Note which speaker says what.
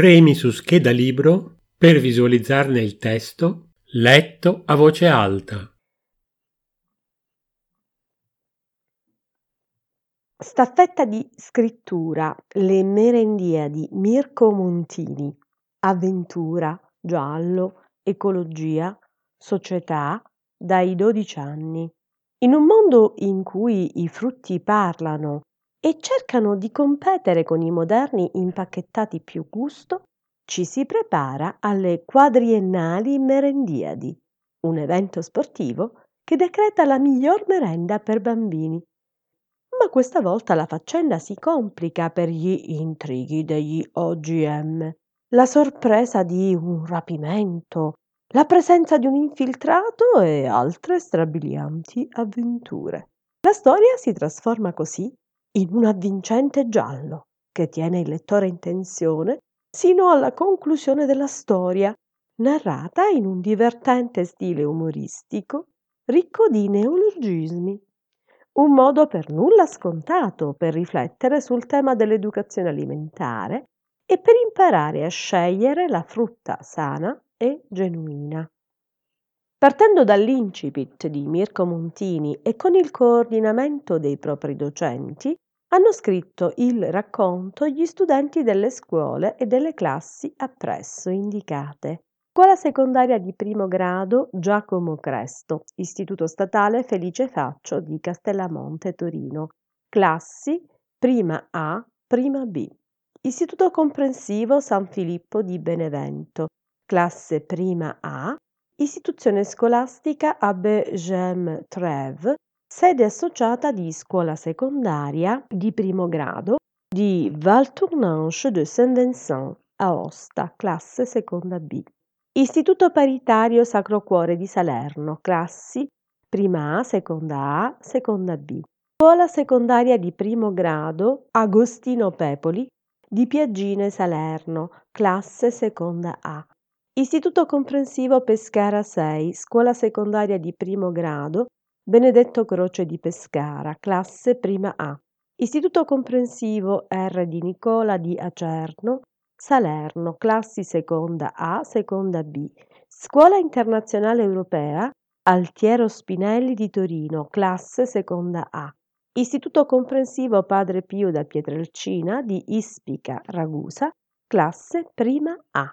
Speaker 1: Premi su scheda libro per visualizzarne il testo letto a voce alta.
Speaker 2: Staffetta di scrittura Le merendiadi Mirko Montini. Avventura, giallo, ecologia, società dai 12 anni. In un mondo in cui i frutti parlano e cercano di competere con i moderni impacchettati più gusto, ci si prepara alle quadriennali merendiadi, un evento sportivo che decreta la miglior merenda per bambini. Ma questa volta la faccenda si complica per gli intrighi degli OGM, la sorpresa di un rapimento, la presenza di un infiltrato e altre strabilianti avventure. La storia si trasforma così in un avvincente giallo che tiene il lettore in tensione sino alla conclusione della storia, narrata in un divertente stile umoristico ricco di neologismi. Un modo per nulla scontato per riflettere sul tema dell'educazione alimentare e per imparare a scegliere la frutta sana e genuina. Partendo dall'incipit di Mirko Montini e con il coordinamento dei propri docenti, hanno scritto il racconto gli studenti delle scuole e delle classi appresso indicate. Scuola secondaria di primo grado Giacomo Cresto, Istituto Statale Felice Faccio di Castellamonte Torino. Classi prima A, prima B. Istituto Comprensivo San Filippo di Benevento. Classe prima A, istituzione scolastica Abbé Gem Trèves, sede associata di scuola secondaria di primo grado di Val Tournanche de Saint-Vincent, Aosta, classe seconda B. Istituto paritario Sacro Cuore di Salerno, classi prima A, seconda A, seconda B. Scuola secondaria di primo grado Agostino Pepoli di Piaggine Salerno, classe seconda A. Istituto Comprensivo Pescara 6, Scuola Secondaria di Primo Grado, Benedetto Croce di Pescara, classe prima A. Istituto Comprensivo R di Nicola di Acerno, Salerno, classi seconda A, seconda B. Scuola Internazionale Europea, Altiero Spinelli di Torino, classe seconda A. Istituto Comprensivo Padre Pio da Pietrelcina di Ispica, Ragusa, classe prima A.